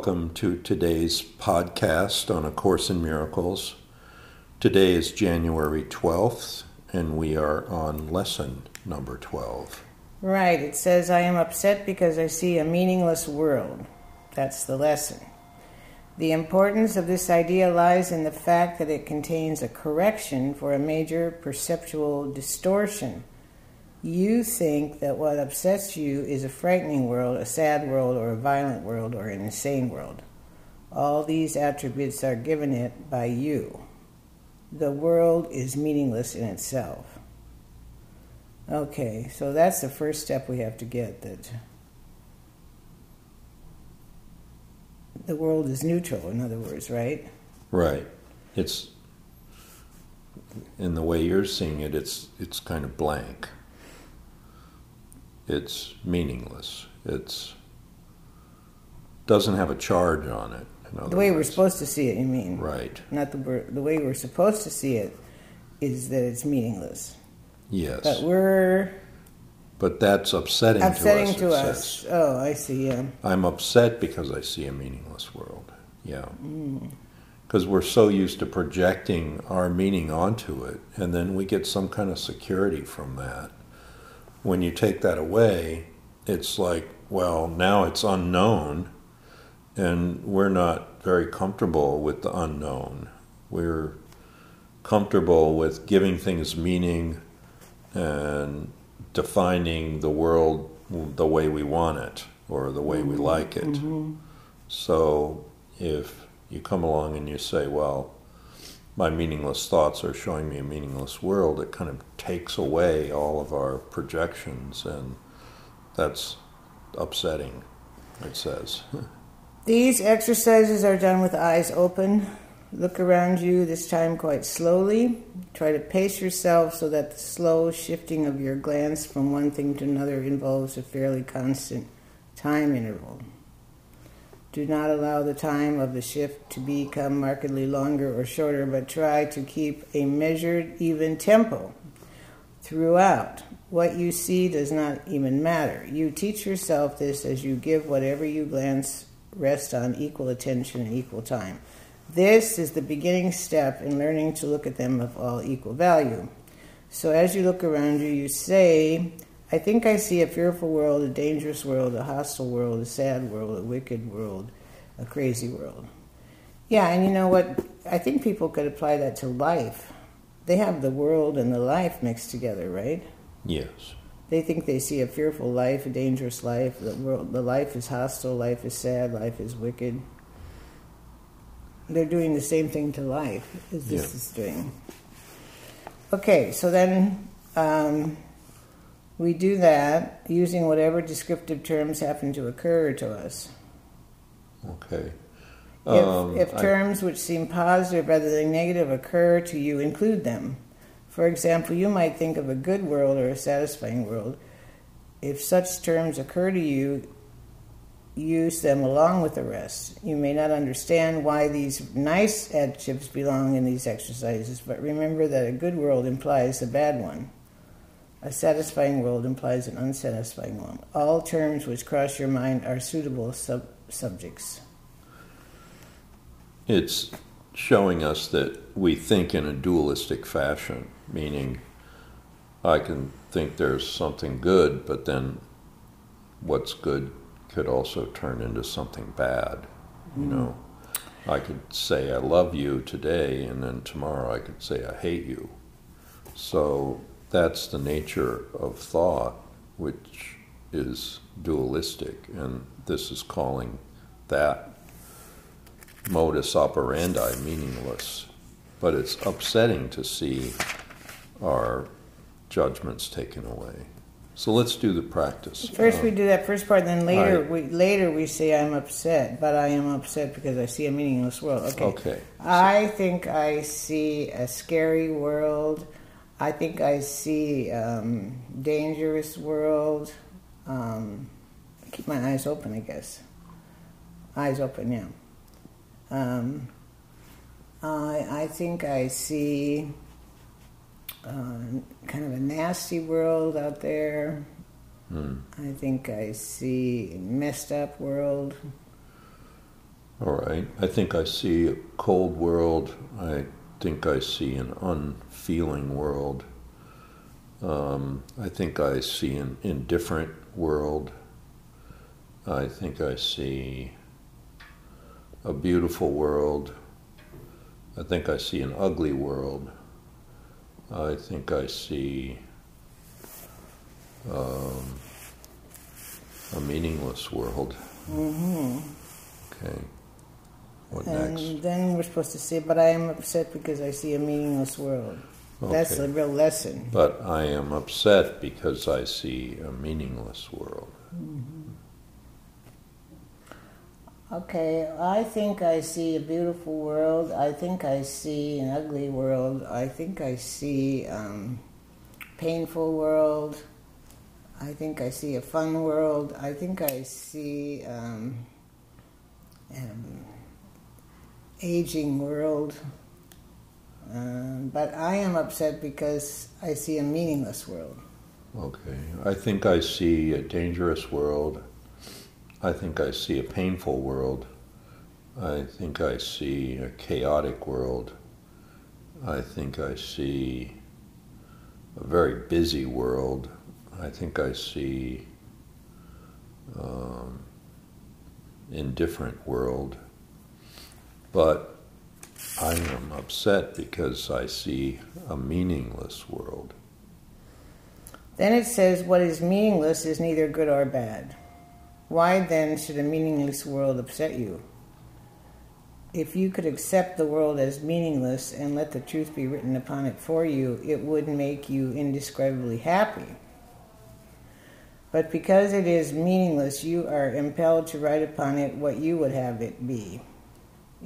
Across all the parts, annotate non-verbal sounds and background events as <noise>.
Welcome to today's podcast on A Course in Miracles. Today is January 12th, and we are on lesson number 12. Right, it says, I am upset because I see a meaningless world. That's the lesson. The importance of this idea lies in the fact that it contains a correction for a major perceptual distortion you think that what upsets you is a frightening world, a sad world, or a violent world, or an insane world. All these attributes are given it by you. The world is meaningless in itself. Okay, so that's the first step we have to get that the world is neutral, in other words, right? Right. It's in the way you're seeing it, it's it's kind of blank it's meaningless. It's doesn't have a charge on it. The way words. we're supposed to see it, you mean? Right. Not the the way we're supposed to see it is that it's meaningless. Yes. But we're. But that's upsetting, upsetting to us. To us. Oh, I see. Yeah. I'm upset because I see a meaningless world. Yeah. Because mm. we're so used to projecting our meaning onto it, and then we get some kind of security from that when you take that away, it's like, well, now it's unknown, and we're not very comfortable with the unknown. We're comfortable with giving things meaning and defining the world the way we want it or the way we mm-hmm. like it. Mm-hmm. So if you come along and you say, well, my meaningless thoughts are showing me a meaningless world, it kind of takes away all of our projections, and that's upsetting, it says. These exercises are done with eyes open. Look around you, this time quite slowly. Try to pace yourself so that the slow shifting of your glance from one thing to another involves a fairly constant time interval. Do not allow the time of the shift to become markedly longer or shorter, but try to keep a measured, even tempo throughout. What you see does not even matter. You teach yourself this as you give whatever you glance rest on equal attention and equal time. This is the beginning step in learning to look at them of all equal value. So as you look around you, you say, I think I see a fearful world, a dangerous world, a hostile world, a sad world, a wicked world, a crazy world. Yeah, and you know what? I think people could apply that to life. They have the world and the life mixed together, right? Yes. They think they see a fearful life, a dangerous life. The world, the life is hostile, life is sad, life is wicked. They're doing the same thing to life as this yeah. is doing. Okay, so then um, we do that using whatever descriptive terms happen to occur to us. Okay. Um, if, if terms I, which seem positive rather than negative occur to you, include them. For example, you might think of a good world or a satisfying world. If such terms occur to you, use them along with the rest. You may not understand why these nice adjectives belong in these exercises, but remember that a good world implies a bad one. A satisfying world implies an unsatisfying one. All terms which cross your mind are suitable sub- subjects. It's showing us that we think in a dualistic fashion, meaning I can think there's something good, but then what's good could also turn into something bad. You mm. know, I could say I love you today, and then tomorrow I could say I hate you. So that's the nature of thought, which is dualistic, and this is calling that modus operandi meaningless. But it's upsetting to see our judgments taken away. So let's do the practice. First, uh, we do that first part, then later, I, we later we say I'm upset, but I am upset because I see a meaningless world. Okay. Okay. I think I see a scary world I think I see um, dangerous world. Um, keep my eyes open, I guess. Eyes open, yeah. Um, I, I think I see uh, kind of a nasty world out there. Mm. I think I see a messed up world. All right. I think I see a cold world. I think I see an unfeeling world. Um, I think I see an indifferent world. I think I see a beautiful world. I think I see an ugly world. I think I see um, a meaningless world. hmm Okay. What And next? then we're supposed to say, but I am upset because I see a meaningless world. That's a real lesson. But I am upset because I see a meaningless world. Okay, I think I see a beautiful world. I think I see an ugly world. I think I see um, painful world. I think I see a fun world. I think I see um, um, aging world. Um, but I am upset because I see a meaningless world. Okay. I think I see a dangerous world. I think I see a painful world. I think I see a chaotic world. I think I see a very busy world. I think I see um, indifferent world. But I am upset because I see a meaningless world. Then it says, What is meaningless is neither good or bad. Why then should a meaningless world upset you? If you could accept the world as meaningless and let the truth be written upon it for you, it would make you indescribably happy. But because it is meaningless, you are impelled to write upon it what you would have it be.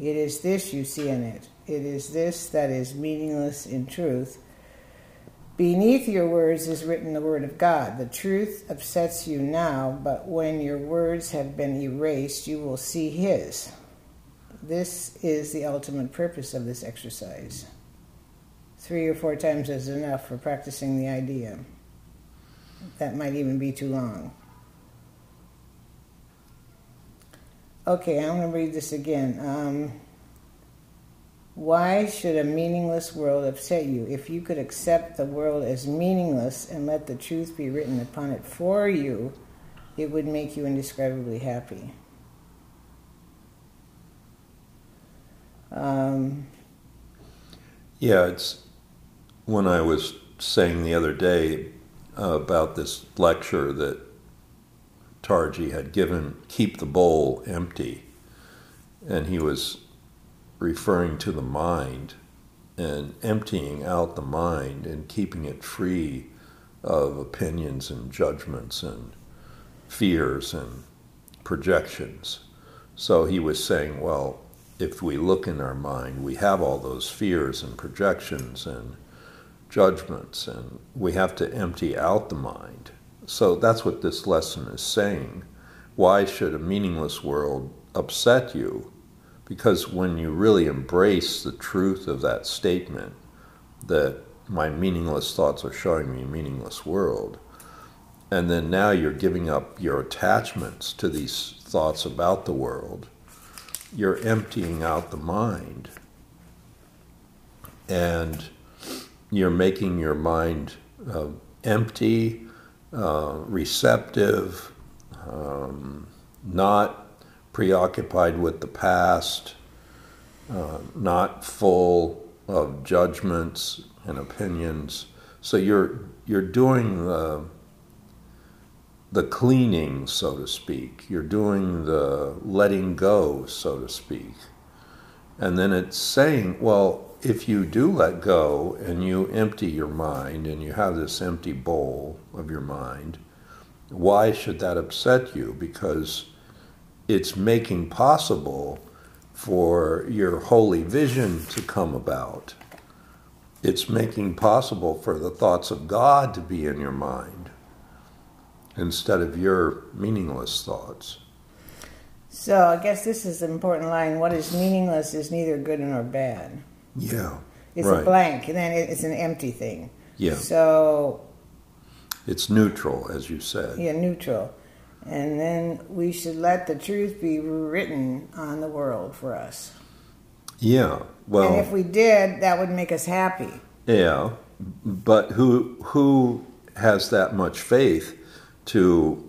It is this you see in it. It is this that is meaningless in truth. Beneath your words is written the word of God. The truth upsets you now, but when your words have been erased, you will see His. This is the ultimate purpose of this exercise. Three or four times is enough for practicing the idea. That might even be too long. Okay, I'm going to read this again. Um, why should a meaningless world upset you? If you could accept the world as meaningless and let the truth be written upon it for you, it would make you indescribably happy. Um, Yeah, it's when I was saying the other day about this lecture that Tarji had given, Keep the Bowl Empty, and he was referring to the mind and emptying out the mind and keeping it free of opinions and judgments and fears and projections. So he was saying, well, if we look in our mind, we have all those fears and projections and judgments, and we have to empty out the mind. So that's what this lesson is saying. Why should a meaningless world upset you? Because when you really embrace the truth of that statement, that my meaningless thoughts are showing me a meaningless world, and then now you're giving up your attachments to these thoughts about the world, you're emptying out the mind. And you're making your mind uh, empty, uh, receptive, um, not preoccupied with the past, uh, not full of judgments and opinions. So you're you're doing the the cleaning, so to speak. You're doing the letting go, so to speak. And then it's saying, well, if you do let go and you empty your mind and you have this empty bowl of your mind, why should that upset you? Because it's making possible for your holy vision to come about. It's making possible for the thoughts of God to be in your mind instead of your meaningless thoughts. so I guess this is an important line. What is meaningless is neither good nor bad. Yeah. It's right. a blank, and then it's an empty thing. Yeah. So It's neutral, as you said. yeah, neutral. And then we should let the truth be written on the world for us. Yeah. Well, and if we did, that would make us happy. Yeah, but who who has that much faith to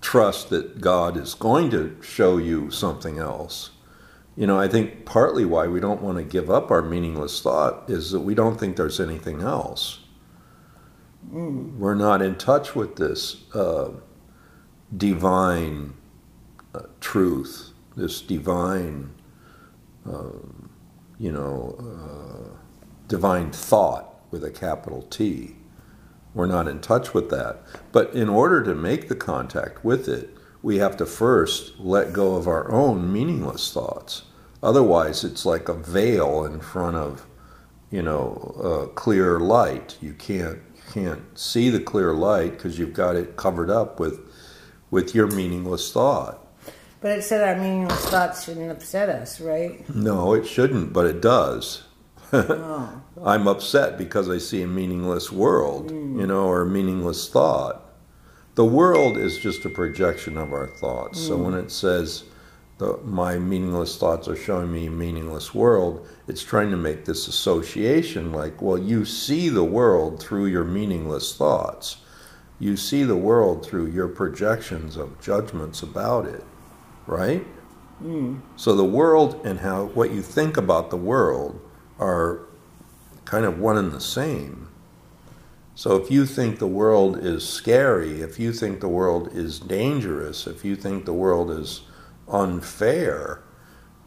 trust that God is going to show you something else? You know, I think partly why we don't want to give up our meaningless thought is that we don't think there's anything else. Mm. We're not in touch with this uh, divine uh, truth, this divine, uh, you know uh, divine thought with a capital T. We're not in touch with that. But in order to make the contact with it, we have to first let go of our own meaningless thoughts. Otherwise, it's like a veil in front of, you know, a clear light. You can't you can't see the clear light because you've got it covered up with with your meaningless thought. But it said our meaningless thoughts shouldn't upset us, right? No, it shouldn't, but it does oh. <laughs> I'm upset because I see a meaningless world, mm. you know, or a meaningless thought. The world is just a projection of our thoughts. Mm. So when it says the, my meaningless thoughts are showing me a meaningless world, it's trying to make this association like, well, you see the world through your meaningless thoughts. You see the world through your projections of judgments about it, right? Mm. So the world and how what you think about the world are kind of one and the same. So if you think the world is scary, if you think the world is dangerous, if you think the world is unfair,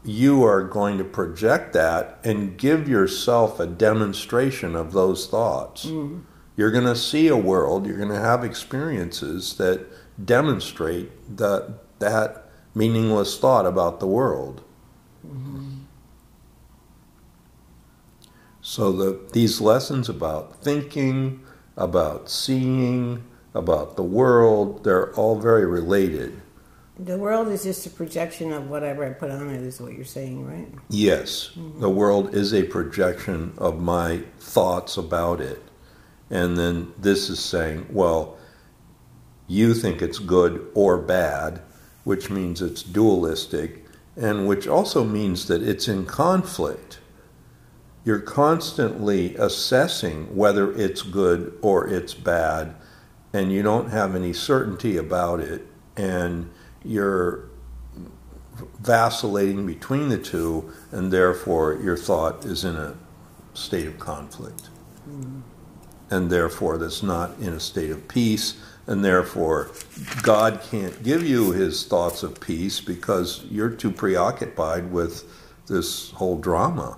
you are going to project that and give yourself a demonstration of those thoughts. Mm-hmm. You're going to see a world, you're going to have experiences that demonstrate that, that meaningless thought about the world. Mm-hmm. So the, these lessons about thinking, about seeing, about the world, they're all very related. The world is just a projection of whatever I put on it, is what you're saying, right? Yes. Mm-hmm. The world is a projection of my thoughts about it. And then this is saying, well, you think it's good or bad, which means it's dualistic, and which also means that it's in conflict you're constantly assessing whether it's good or it's bad, and you don't have any certainty about it, and you're vacillating between the two, and therefore your thought is in a state of conflict. Mm-hmm. And therefore, that's not in a state of peace, and therefore, God can't give you his thoughts of peace because you're too preoccupied with this whole drama.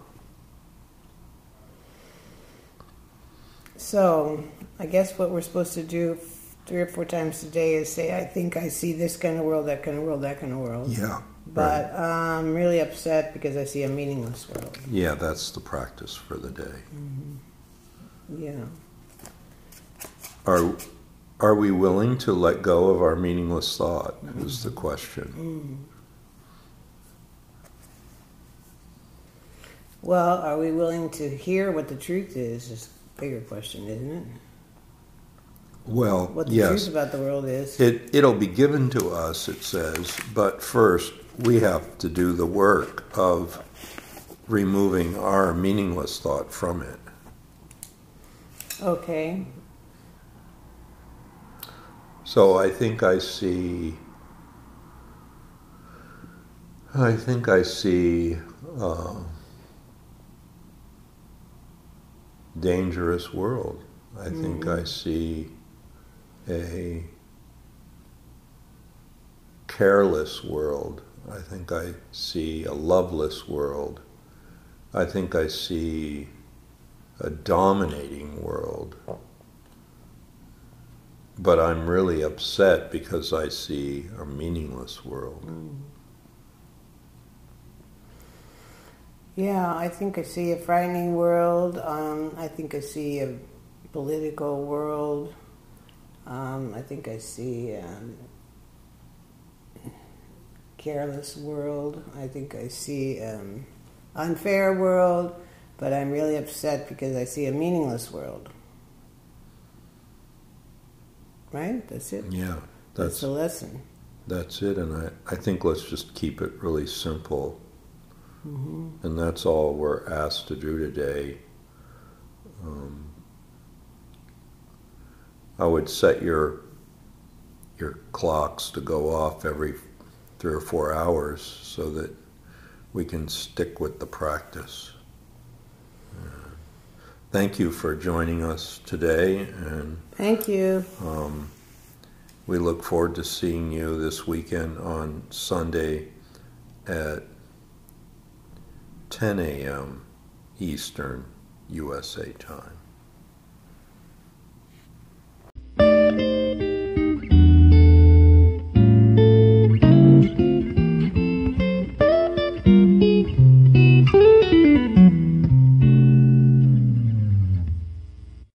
So I guess what we're supposed to do three or four times a day is say, I think I see this kind of world, that kind of world, that kind of world. Yeah. But right. I'm really upset because I see a meaningless world. Yeah, that's the practice for the day. Mm-hmm. Yeah. Are are we willing to let go of our meaningless thought? Mm-hmm. Is the question. Mm-hmm. Well, are we willing to hear what the truth is? Is bigger question, isn't it? Well, what the yes. truth about the world is. It it'll be given to us, it says, but first we have to do the work of removing our meaningless thought from it. Okay. So I think I see. I think I see. Uh, dangerous world. I mm-hmm. think I see a careless world. I think I see a loveless world. I think I see a dominating world. But I'm really upset because I see a meaningless world. Yeah, I think I see a frightening world. Um, I think I see a political world. Um, I think I see a careless world. I think I see an unfair world, but I'm really upset because I see a meaningless world. Right? That's it? Yeah. That's That's the lesson. that's it, and I, I think let's just keep it really simple. hmm And that's all we're asked to do today. Um, I would set your your clocks to go off every three or four hours so that we can stick with the practice. Uh, thank you for joining us today, and Thank you. um, we look forward to seeing you this weekend on Sunday at 10 a.m. Eastern USA time. Música